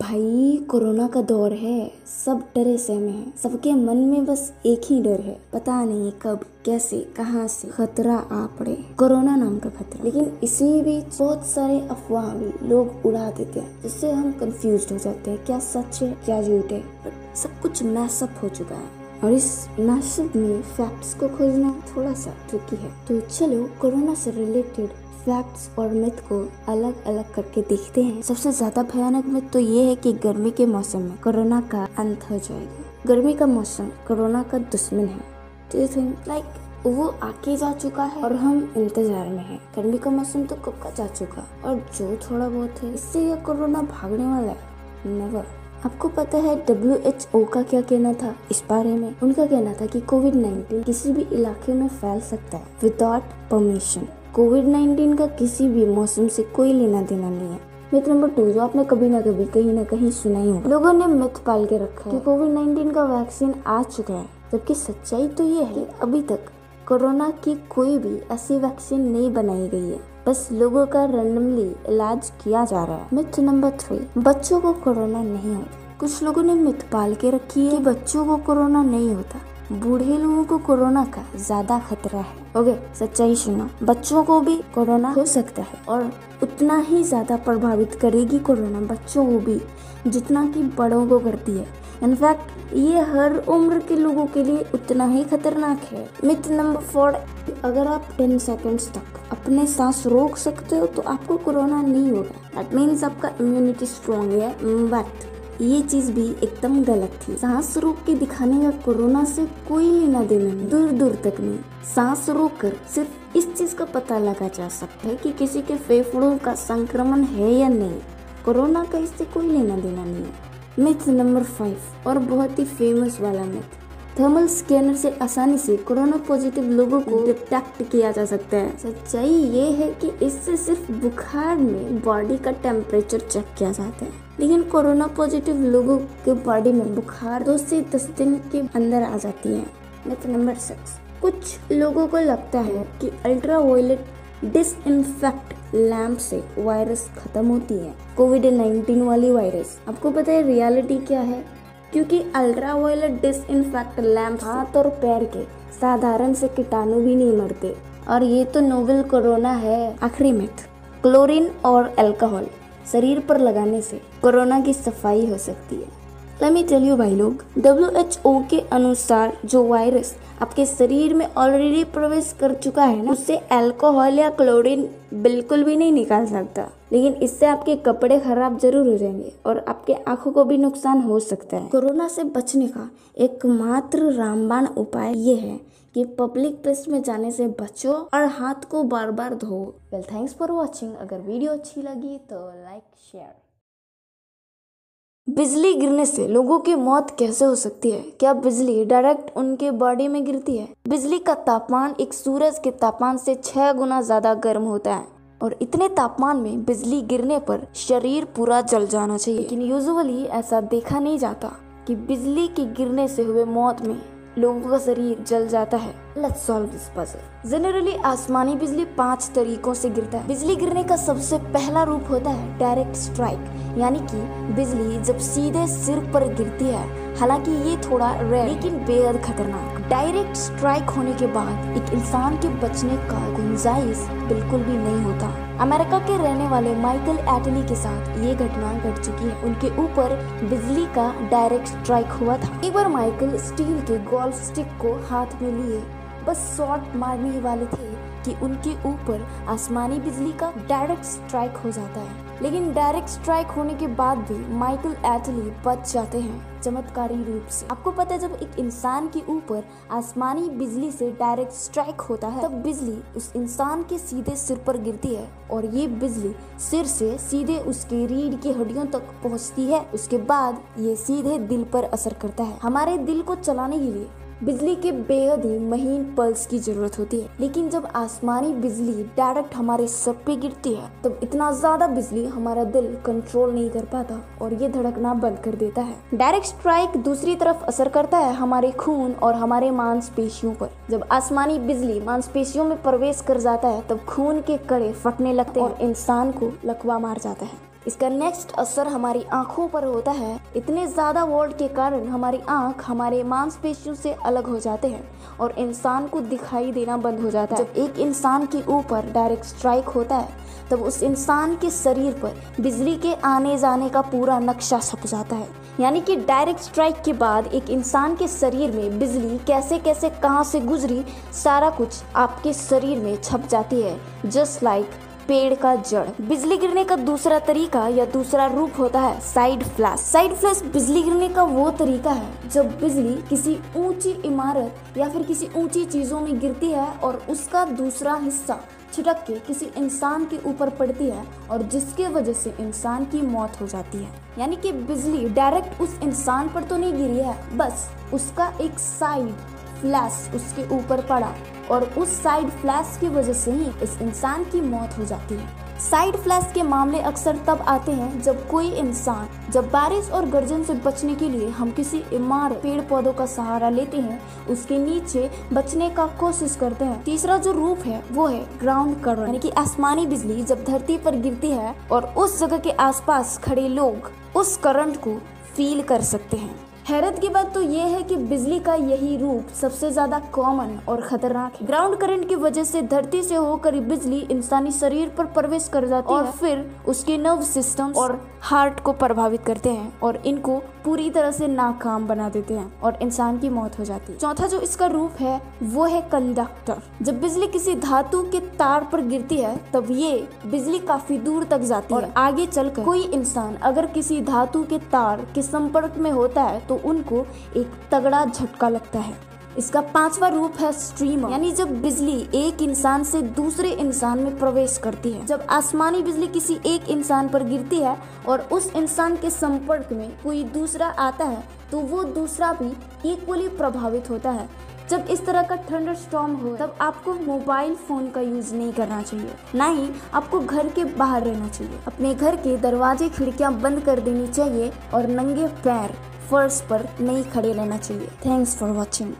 भाई, कोरोना का दौर है। सब डरे सहमे हैं। सबके मन में बस एक ही डर है। पता नहीं कब, कैसे, कहाँ से खतरा आ पड़े। कोरोना नाम का खतरा। लेकिन इसी बीच बहुत सारे अफवाह भी लोग उड़ा देते हैं, जिससे हम कंफ्यूज हो जाते हैं। क्या सच है, क्या झूठ है? बट सब कुछ मैसअप हो चुका है। और इस मैशअप में फैक्ट्स को खोजना थोड़ा सा ट्रिकी है। तो चलो, कोरोना से रिलेटेड फैक्ट्स और मिथ को अलग अलग करके देखते हैं। सबसे ज़्यादा भयानक मिथ तो ये है कि गर्मी के मौसम में कोरोना का अंत हो जाएगा। गर्मी का मौसम कोरोना का दुश्मन है। Like, वो आके जा चुका है और हम इंतज़ार में हैं। गर्मी का मौसम तो कब का जा चुका? और जो थोड़ा बहुत है, इससे यह कोरोना भागने वाला है? नेवर आपको पता है डब्ल्यू एच ओ का क्या कहना था? इस बारे में उनका कहना था कि कोविड 19 किसी भी इलाके में फैल सकता है विदाउट परमिशन कोविड 19 का किसी भी मौसम से कोई लेना देना नहीं है। मिथ नंबर टू जो आपने कभी ना कभी, कहीं ना कहीं सुना ही हो लोगों ने मिथ पाल के रखा है कि कोविड 19 का वैक्सीन आ चुका है, जबकि सच्चाई तो ये है अभी तक कोरोना की कोई भी ऐसी वैक्सीन नहीं बनाई गई है। बस लोगों का रैंडमली इलाज किया जा रहा है। मिथ नंबर थ्री बच्चों को कोरोना नहीं होता। कुछ लोगों ने मिथ पाल के रखी है कि बच्चों को कोरोना नहीं होता। बूढ़े लोगों को कोरोना का ज़्यादा खतरा है। ओके, सच्चाई सुनो। बच्चों को भी कोरोना हो सकता है और उतना ही ज़्यादा प्रभावित करेगी कोरोना बच्चों को भी, जितना कि बड़ों को करती है। इनफैक्ट, ये हर उम्र के लोगों के लिए उतना ही खतरनाक है। मिथ नंबर फोर, अगर आप टेन सेकेंड्स तक अपने सांस रोक सकते हो तो आपको कोरोना नहीं होगा। दैट मीन्स आपका इम्यूनिटी स्ट्रॉन्ग है बट ये चीज़ भी एकदम गलत थी। सांस रोक के दिखाने का कोरोना से कोई लेना देना नहीं। दूर दूर तक नहीं। सांस रोक कर सिर्फ़ इस चीज़ का पता लगा जा सकता है कि किसी के फेफड़ों का संक्रमण है या नहीं। कोरोना का इससे कोई लेना देना नहीं है। मिथ नंबर फाइव और बहुत ही फ़ेमस वाला मिथ थर्मल स्कैनर से आसानी से कोरोना पॉजिटिव लोगों को डिटेक्ट किया जा सकता है। सच्चाई ये है कि इससे सिर्फ़ बुखार में बॉडी का टेम्परेचर चेक किया जाता है। लेकिन कोरोना पॉजिटिव लोगों के बॉडी में बुखार दो से दस दिन के अंदर आ जाती है। मिथ नंबर सिक्स कुछ लोगों को लगता है कि अल्ट्रा वायलेट डिसइंफेक्ट लैम्प से वायरस खत्म होती है। कोविड 19 वाली वायरस। आपको पता है रियलिटी क्या है? क्योंकि अल्ट्रा वायलेट डिसइंफेक्ट लैम्प हाथ और पैर के साधारण से कीटाणु भी नहीं मरते। और ये तो नोवेल कोरोना है, आखिरी मिथ क्लोरीन और अल्कोहल, शरीर पर लगाने से कोरोना की सफ़ाई हो सकती है। लेट मी टेल यू भाई लोग डब्ल्यू एच ओ के अनुसार जो वायरस आपके शरीर में ऑलरेडी प्रवेश कर चुका है ना, उससे अल्कोहल या क्लोरीन बिल्कुल भी नहीं निकाल सकता। लेकिन इससे आपके कपड़े खराब ज़रूर हो जाएँगे और आपके आँखों को भी नुकसान हो सकता है। कोरोना से बचने का एकमात्र रामबाण उपाय ये है कि पब्लिक प्लेस में जाने से बचो और हाथ को बार बार धो। वेल थैंक्स फॉर वॉचिंग अगर वीडियो अच्छी लगी तो लाइक शेयर बिजली गिरने से लोगों की मौत कैसे हो सकती है? क्या बिजली डायरेक्ट उनके बॉडी में गिरती है? बिजली का तापमान एक सूरज के तापमान से छह गुना ज़्यादा गर्म होता है और इतने तापमान में बिजली गिरने पर शरीर पूरा जल जाना चाहिए। लेकिन यूजुअली ऐसा देखा नहीं जाता कि बिजली के गिरने से हुए मौत में लोगों का शरीर जल जाता है। Let's solve this puzzle generally आसमानी बिजली पाँच तरीकों से गिरता है। बिजली गिरने का सबसे पहला रूप होता है डायरेक्ट स्ट्राइक यानी कि बिजली जब सीधे सिर पर गिरती है, हालाँकि ये थोड़ा रेयर लेकिन बेहद खतरनाक। डायरेक्ट स्ट्राइक होने के बाद एक इंसान के बचने का गुंजाइश बिल्कुल भी नहीं होता। अमेरिका के रहने वाले माइकल एटली के साथ ये घटना घट चुकी है। उनके ऊपर बिजली का डायरेक्ट स्ट्राइक हुआ था। एक बार माइकल स्टील के गोल्फ स्टिक को हाथ में लिए, बस शॉट मारने ही वाले थे। कि उनके ऊपर आसमानी बिजली का डायरेक्ट स्ट्राइक हो जाता है। लेकिन डायरेक्ट स्ट्राइक होने के बाद भी माइकल एटली बच जाते हैं, चमत्कारी रूप से। आपको पता है, जब एक इंसान के ऊपर आसमानी बिजली से डायरेक्ट स्ट्राइक होता है, तब बिजली उस इंसान के सीधे सिर पर गिरती है और ये बिजली सिर से सीधे उसके रीढ़ की हड्डियों तक पहुँचती है। उसके बाद ये सीधे दिल पर असर करता है। हमारे दिल को चलाने के लिए बिजली के बेहद ही महीन पल्स की ज़रूरत होती है। लेकिन जब आसमानी बिजली डायरेक्ट हमारे सर पे गिरती है, तब इतना ज़्यादा बिजली हमारा दिल कंट्रोल नहीं कर पाता और ये धड़कना बंद कर देता है। डायरेक्ट स्ट्राइक दूसरी तरफ़ असर करता है हमारे खून और हमारे मांसपेशियों पर। जब आसमानी बिजली मांसपेशियों में प्रवेश कर जाता है, तब खून के कड़े फटने लगते हैं और इंसान को लकवा मार जाता है। इसका नेक्स्ट असर हमारी आँखों पर होता है। इतने ज़्यादा वोल्ट के कारण हमारी आँख हमारे मांसपेशियों से अलग हो जाते हैं और इंसान को दिखाई देना बंद हो जाता है। जब एक इंसान के ऊपर डायरेक्ट स्ट्राइक होता है, तब उस इंसान के शरीर पर बिजली के आने जाने का पूरा नक्शा छप जाता है। यानी कि डायरेक्ट स्ट्राइक के बाद एक इंसान के शरीर में बिजली कैसे कैसे कहाँ से गुजरी, सारा कुछ आपके शरीर में छप जाती है। जस्ट लाइक like पेड़ का जड़। बिजली गिरने का दूसरा तरीका या दूसरा रूप होता है साइड फ्लैश। साइड फ्लैश बिजली गिरने का वो तरीका है, जब बिजली किसी ऊँची इमारत या फिर किसी ऊँची चीज़ों में गिरती है और उसका दूसरा हिस्सा छिटक के किसी इंसान के ऊपर पड़ती है और जिसके वजह से इंसान की मौत हो जाती है। यानी कि बिजली डायरेक्ट उस इंसान पर तो नहीं गिरी है, बस उसका एक साइड फ्लैश उसके ऊपर पड़ा और उस साइड फ्लैश की वजह से ही इस इंसान की मौत हो जाती है। साइड फ्लैश के मामले अक्सर तब आते हैं जब कोई इंसान, जब बारिश और गर्जन से बचने के लिए हम किसी इमारत पेड़ पौधों का सहारा लेते हैं, उसके नीचे बचने का कोशिश करते हैं। तीसरा जो रूप है, वो है ग्राउंड करंट यानी कि आसमानी बिजली जब धरती पर गिरती है और उस जगह के आसपास खड़े लोग उस करंट को फील कर सकते हैं। हैरत की बात तो ये है कि बिजली का यही रूप सबसे ज़्यादा कॉमन और खतरनाक है। ग्राउंड करंट की वजह से धरती से होकर बिजली इंसानी शरीर पर प्रवेश कर जाती और है। और फिर उसके नर्व सिस्टम और हार्ट को प्रभावित करते हैं और इनको पूरी तरह से नाकाम बना देते हैं और इंसान की मौत हो जाती है। चौथा जो इसका रूप है वो है कंडक्टर। जब बिजली किसी धातु के तार पर गिरती है तब ये बिजली काफ़ी दूर तक जाती और है। और आगे चलकर कोई इंसान अगर किसी धातु के तार के संपर्क में होता है तो उनको एक तगड़ा झटका लगता है। इसका पांचवा रूप है स्ट्रीमर यानी जब बिजली एक इंसान से दूसरे इंसान में प्रवेश करती है, जब आसमानी बिजली किसी एक इंसान पर गिरती है और उस इंसान के संपर्क में कोई दूसरा आता है तो वो दूसरा भी इक्वली प्रभावित होता है। जब इस तरह का थंडर स्टॉर्म हो, तब आपको मोबाइल फ़ोन का यूज़ नहीं करना चाहिए। ना ही आपको घर के बाहर रहना चाहिए। अपने घर के दरवाजे खिड़कियाँ बंद कर देनी चाहिए और नंगे पैर फर्श पर नहीं खड़े रहना चाहिए। Thanks for watching